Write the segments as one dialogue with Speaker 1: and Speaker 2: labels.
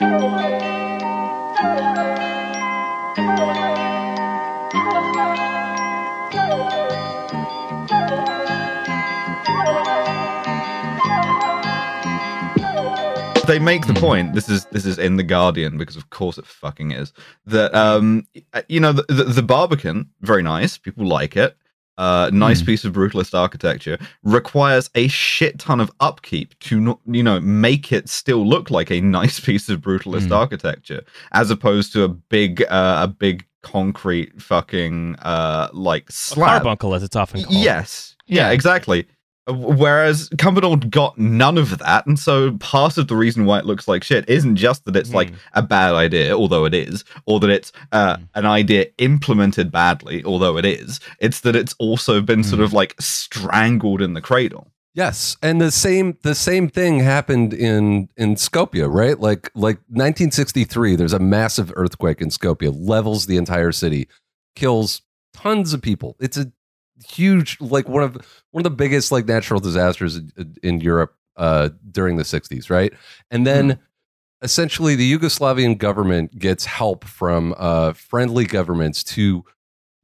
Speaker 1: they make the point this is this is in the guardian because of course it fucking is that um you know the, the, the barbican very nice people like it uh nice
Speaker 2: Mm.
Speaker 1: piece of brutalist architecture requires a shit ton of upkeep to not you know make it still look like a nice piece of brutalist
Speaker 2: Mm.
Speaker 1: architecture as opposed to a big uh a big concrete fucking uh like
Speaker 3: A
Speaker 1: slab
Speaker 3: carbuncle, as it's often called.
Speaker 1: Yes. Yeah,
Speaker 2: Yeah.
Speaker 1: exactly. Whereas Cumbernauld got none of that, and so part of the reason why it looks like shit isn't just that it's like
Speaker 3: Mhm.
Speaker 1: a bad idea, although it is, or that it's uh,
Speaker 2: Mm.
Speaker 1: an idea implemented badly, although it is. It's that it's also been sort
Speaker 2: Mm.
Speaker 1: of like strangled in the cradle.
Speaker 4: Yes, and the same the same thing happened in in Skopje, right? Like like 1963. There's a massive earthquake in Skopje, levels the entire city, kills tons of people. It's a huge, like one of one of the biggest like natural disasters in, in Europe uh, during the 60s, right? And then essentially the Yugoslavian government gets help from uh, friendly governments to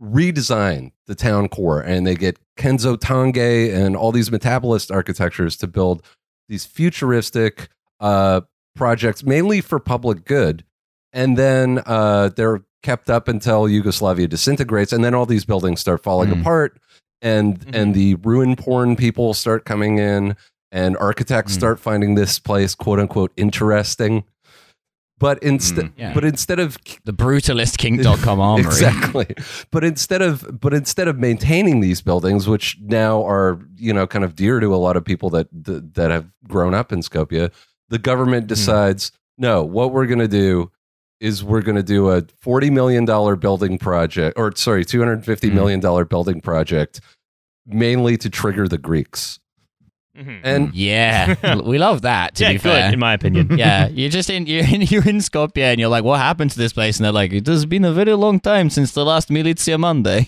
Speaker 4: redesign the town core and they get Kenzo Tange and all these metabolist architectures to build these futuristic uh, projects mainly for public good. And then uh, they're kept up until Yugoslavia disintegrates and then all these buildings start falling
Speaker 2: Mm.
Speaker 4: apart and
Speaker 3: Mhm.
Speaker 4: and the ruin porn people start coming in and architects
Speaker 2: Mm.
Speaker 4: start finding this place quote unquote interesting. But instead
Speaker 1: Mm.
Speaker 2: Yeah.
Speaker 4: but instead of
Speaker 2: The brutalistking.com armory.
Speaker 4: Exactly. But instead of but instead of maintaining these buildings, which now are you know kind of dear to a lot of people that that, that have grown up in Skopje, the government decides no. What we're going to do is we're going to do a forty million dollar building project, or sorry, two hundred fifty
Speaker 2: Mhm.
Speaker 4: million dollar building project, mainly to trigger the Greeks.
Speaker 3: Mhm.
Speaker 4: And
Speaker 2: Yeah, we love that. To
Speaker 3: yeah,
Speaker 2: be
Speaker 3: good,
Speaker 2: fair,
Speaker 3: in my opinion.
Speaker 2: yeah, you're just in you're in you're in Skopje and you're like, what happened to this place? And they're like, it has been a very long time since the last Militia Monday.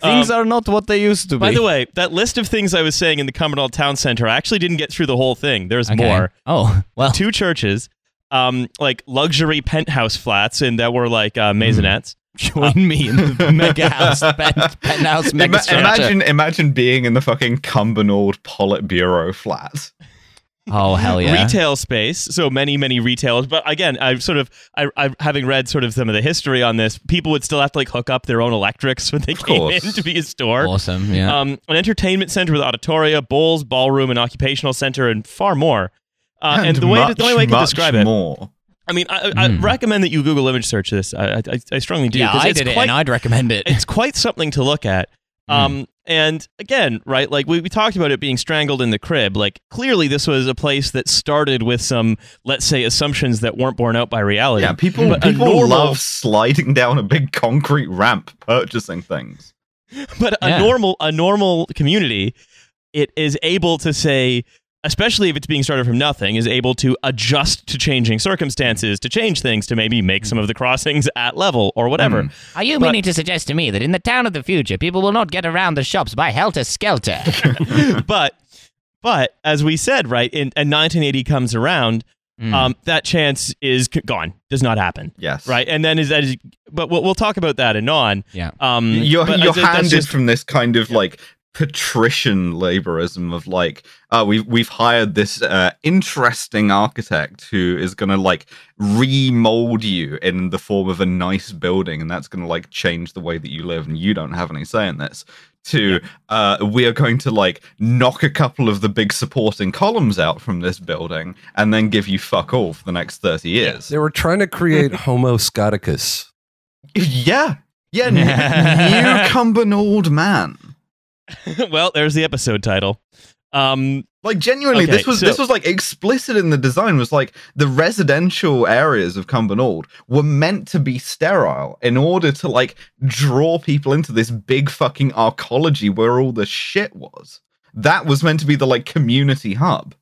Speaker 2: Things
Speaker 3: Um,
Speaker 2: are not what they used to be.
Speaker 3: By the way, that list of things I was saying in the Cumbernauld Town Center, I actually didn't get through the whole thing. There's
Speaker 2: Okay.
Speaker 3: more.
Speaker 2: Oh well,
Speaker 3: Two churches, um, like luxury penthouse flats, and that were like uh, maisonettes.
Speaker 2: join me in the mega house pen, penthouse mega
Speaker 1: Ima- imagine, imagine being in the fucking Cumbernauld Politburo flat.
Speaker 2: oh hell yeah!
Speaker 3: Retail space, so many, many retailers. But again, I've sort of, I, I, having read sort of some of the history on this, people would still have to like hook up their own electrics when they came
Speaker 1: course.
Speaker 3: in to be a store.
Speaker 2: Awesome. Yeah.
Speaker 3: um, an entertainment center with auditoria, bowls, ballroom, and occupational center, and far more. Uh, and, the way
Speaker 1: much,
Speaker 3: the only way I can
Speaker 1: much
Speaker 3: describe it,
Speaker 1: more.
Speaker 3: I mean, I, I
Speaker 2: Hmm.
Speaker 3: recommend that you Google image search this. I, I, I strongly do.
Speaker 2: yeah,
Speaker 3: 'cause
Speaker 2: I
Speaker 3: it's
Speaker 2: did it, and I'd recommend it.
Speaker 3: it's quite something to look at. Um, and again, right, like we, we talked about it being strangled in the crib. Like clearly, this was a place that started with some, let's say, assumptions that weren't borne out by reality.
Speaker 1: Yeah, people
Speaker 3: But
Speaker 1: people
Speaker 3: normal-
Speaker 1: love sliding down a big concrete ramp purchasing things.
Speaker 3: but a normal a normal community it is able to say especially if it's being started from nothing is able to adjust to changing circumstances to change things to maybe make some of the crossings at level or whatever
Speaker 1: Mm.
Speaker 2: Are you
Speaker 3: But-
Speaker 2: meaning to suggest to me that in the town of the future, people will not get around the shops by helter skelter?
Speaker 3: but but as we said right in, and 1980 comes around
Speaker 2: Mm.
Speaker 3: um, that chance is c- gone does not happen
Speaker 1: Yes.
Speaker 3: right and then is that is but we'll, we'll talk about that anon
Speaker 2: yeah.
Speaker 3: um
Speaker 1: You're,
Speaker 3: but I
Speaker 1: you're handed
Speaker 3: just-
Speaker 1: from this kind of like patrician laborism of like, uh, we've we've hired this uh, interesting architect who is gonna like remold you in the form of a nice building, and that's gonna like change the way that you live, and you don't have any say in this. To uh, we are going to like knock a couple of the big supporting columns out from this building, and then give you fuck all for the next thirty years.
Speaker 4: they were trying to create Homo Scoticus.
Speaker 1: Yeah, yeah, n- new Cumbernauld man.
Speaker 3: well there's the episode title um
Speaker 1: Like genuinely,
Speaker 3: Okay,
Speaker 1: this was
Speaker 3: so-
Speaker 1: this was like explicit in the design. Was like the residential areas of Cumbernauld were meant to be sterile in order to like draw people into this big fucking arcology where all the shit was. That was meant to be the like community hub.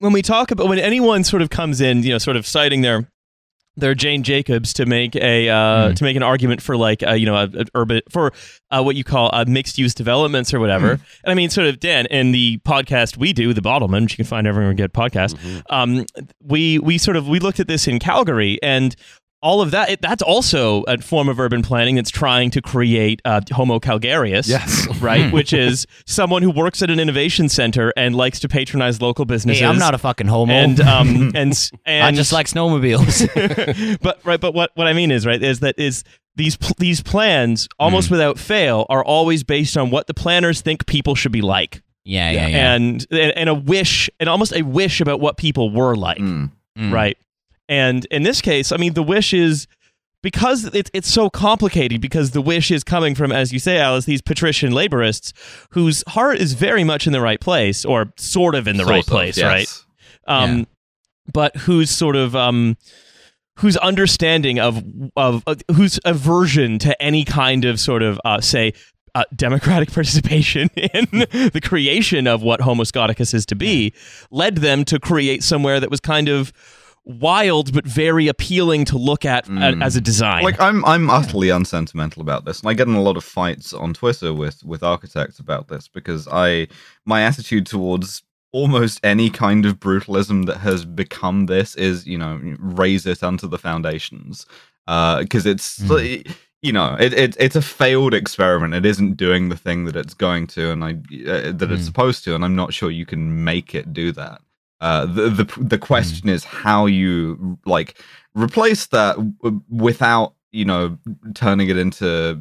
Speaker 3: when we talk about when anyone sort of comes in, you know, sort of citing their they're Jane Jacobs to make a uh,
Speaker 2: Mm.
Speaker 3: to make an argument for like uh, you know a, a urban for uh, what you call uh, mixed use developments or whatever. And I mean, sort of Dan in the podcast we do, the Bottleman, which you can find everywhere you get podcasts. Um, we we sort of we looked at this in Calgary and. All of that, it, that's also a form of urban planning that's trying to create uh, Homo Calgarius,
Speaker 4: Yes.
Speaker 3: right? Which is someone who works at an innovation center and likes to patronize local businesses.
Speaker 2: Hey, I'm not a fucking homo.
Speaker 3: and um and and
Speaker 2: I just like snowmobiles.
Speaker 3: but right but what what i mean is right is that is these pl- these plans almost without fail are always based on what the planners think people should be like
Speaker 2: yeah, yeah, yeah.
Speaker 3: and, and and a wish and almost a wish about what people were like
Speaker 1: Mm.
Speaker 2: Mm.
Speaker 3: right and in this case i mean the wish is because it's it's so complicated because the wish is coming from as you say alice these patrician laborists whose heart is very much in the right place or sort of in the right place
Speaker 1: yes.
Speaker 3: right? Um, but whose sort of um, whose understanding of of uh, whose aversion to any kind of sort of uh, say uh, democratic participation in the creation of what Homo Scoticus is to be led them to create somewhere that was kind of wild but very appealing to look at
Speaker 1: Mm.
Speaker 3: a- as a design.
Speaker 1: Like I'm I'm utterly unsentimental about this, and I get in a lot of fights on Twitter with with architects about this because I my attitude towards almost any kind of brutalism that has become this is you know raise it unto the foundations Uh because it's
Speaker 2: Mm.
Speaker 1: you know it, it it's a failed experiment it isn't doing the thing that it's going to and i uh, that it's
Speaker 2: Mm.
Speaker 1: supposed to and i'm not sure you can make it do that uh the the, the question is how you like replace that w- without you know turning it into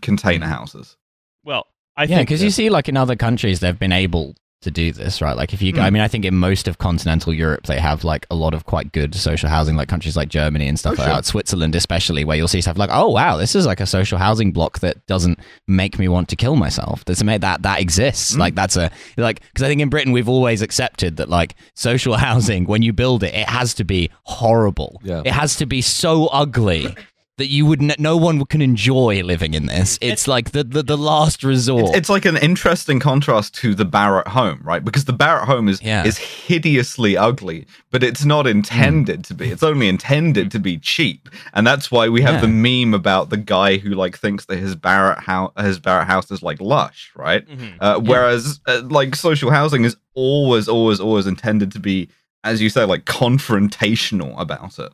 Speaker 1: container houses.
Speaker 3: Well, I
Speaker 2: yeah,
Speaker 3: think
Speaker 2: because you see, like in other countries, they've been able to do this, right? Like if you, I
Speaker 1: Hmm.
Speaker 2: mean, I think in most of continental Europe, they have like a lot of quite good social housing, like countries like Germany and stuff
Speaker 1: Oh,
Speaker 2: like
Speaker 1: sure.
Speaker 2: that. Switzerland, especially, where you'll see stuff like, oh wow, this is like a social housing block that doesn't make me want to kill myself. That's made that that exists.
Speaker 1: Hmm.
Speaker 2: Like that's a like because I think in Britain we've always accepted that like social housing, when you build it, it has to be horrible.
Speaker 4: Yeah.
Speaker 2: It has to be so ugly. That you would, n- no one can enjoy living in this. It's like the, the, the last resort.
Speaker 1: It's, it's like an interesting contrast to the Barratt home, right? Because the Barratt home is
Speaker 2: Yeah.
Speaker 1: is hideously ugly, but it's not intended to be. It's only intended to be cheap, and that's why we have
Speaker 2: Yeah.
Speaker 1: the meme about the guy who like thinks that his Barratt house his Barratt house is like lush, right?
Speaker 3: Mhm.
Speaker 1: Uh, whereas uh, like social housing is always, always, always intended to be, as you say, like confrontational about it.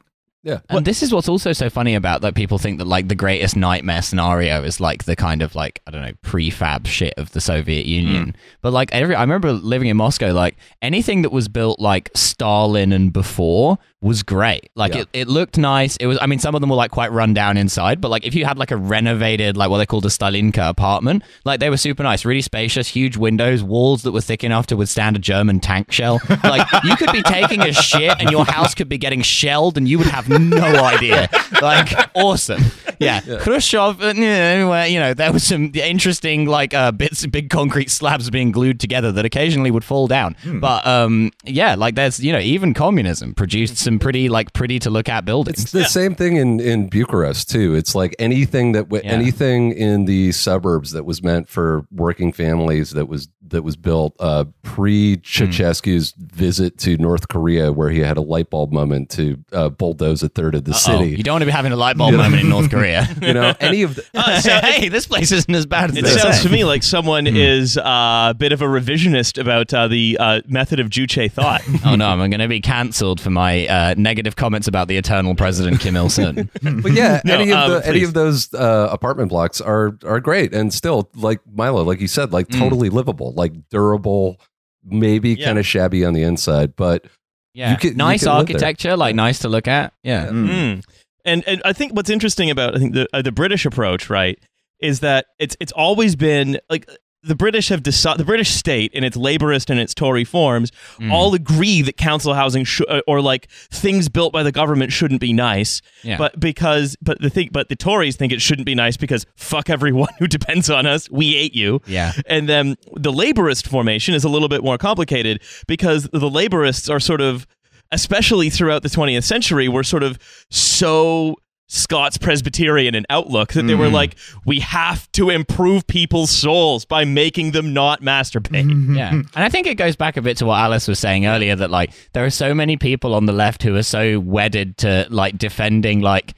Speaker 2: And this is what's also so funny about that people think that like the greatest nightmare scenario is like the kind of like I don't know prefab shit of the Soviet Union. Hmm. But like every I remember living in Moscow like anything that was built like Stalin and before was great. Like
Speaker 4: Yeah.
Speaker 2: it, it looked nice. It was I mean some of them were like quite run down inside, but like if you had like a renovated like what they called a Stalinka apartment, like they were super nice, really spacious, huge windows, walls that were thick enough to withstand a German tank shell. Like you could be taking a shit and your house could be getting shelled and you would have no idea. Like awesome. Yeah. Khrushchev, uh, anyway, you know, there was some interesting like uh, bits big concrete slabs being glued together that occasionally would fall down. But um yeah, like there's you know, even communism produced some pretty like pretty to look at buildings.
Speaker 4: It's the same thing in, in Bucharest too. It's like anything that w-
Speaker 2: Yeah.
Speaker 4: anything in the suburbs that was meant for working families that was that was built uh, pre Ceausescu's visit to North Korea, where he had a light bulb moment to uh, bulldoze a third of the
Speaker 2: Oh,
Speaker 4: city.
Speaker 2: you don't want to be having a light bulb moment in North Korea.
Speaker 4: You know, any of the,
Speaker 2: hey, this place isn't as bad as
Speaker 3: It
Speaker 2: they
Speaker 3: sounds
Speaker 2: say.
Speaker 3: to me like someone is uh, a bit of a revisionist about uh, the uh, method of Juche thought.
Speaker 2: Oh no, I'm going to be cancelled for my uh, negative comments about the eternal president Kim Il Sung.
Speaker 4: but yeah,
Speaker 3: No,
Speaker 4: any of
Speaker 3: um,
Speaker 4: the any of those uh, apartment blocks are are great and still like Milo, like you said, like totally livable, like durable, maybe
Speaker 3: Yeah.
Speaker 4: kind of shabby on the inside, but
Speaker 2: Yeah,
Speaker 4: You can-
Speaker 2: nice
Speaker 4: can
Speaker 2: architecture, like nice to look at. Yeah,
Speaker 1: Mm.
Speaker 3: And and I think what's interesting about I think the uh, the British approach, right, is that it's it's always been like the British have decided the British state in its laborist and its Tory forms
Speaker 2: Mm.
Speaker 3: all agree that council housing sh- uh, or like things built by the government shouldn't be nice.
Speaker 2: Yeah.
Speaker 3: But because but the thing but the Tories think it shouldn't be nice because fuck everyone who depends on us. We hate you.
Speaker 2: yeah.
Speaker 3: And then the laborist formation is a little bit more complicated because the laborists are sort of, especially throughout the 20th century, were sort of so Scots Presbyterian in Outlook that they were
Speaker 1: Mm.
Speaker 3: like, we have to improve people's souls by making them not masturbate.
Speaker 2: yeah. And I think it goes back a bit to what Alice was saying earlier that like there are so many people on the left who are so wedded to like defending like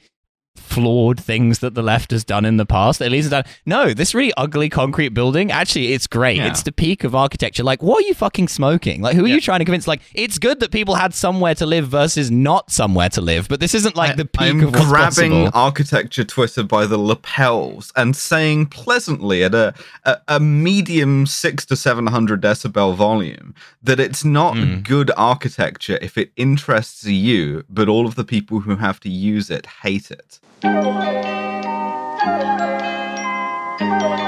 Speaker 2: flawed things that the left has done in the past. At least done. No, this really ugly concrete building, actually it's great.
Speaker 1: Yeah.
Speaker 2: It's the peak of architecture. Like what are you fucking smoking? Like who are you trying to convince like it's good that people had somewhere to live versus not somewhere to live, but this isn't like the peak
Speaker 1: I'm
Speaker 2: of what's
Speaker 1: grabbing
Speaker 2: possible.
Speaker 1: architecture Twitter by the lapels and saying pleasantly at a, a, a medium six to seven hundred decibel volume that it's not
Speaker 2: Hmm.
Speaker 1: good architecture if it interests you, but all of the people who have to use it hate it. Thank you.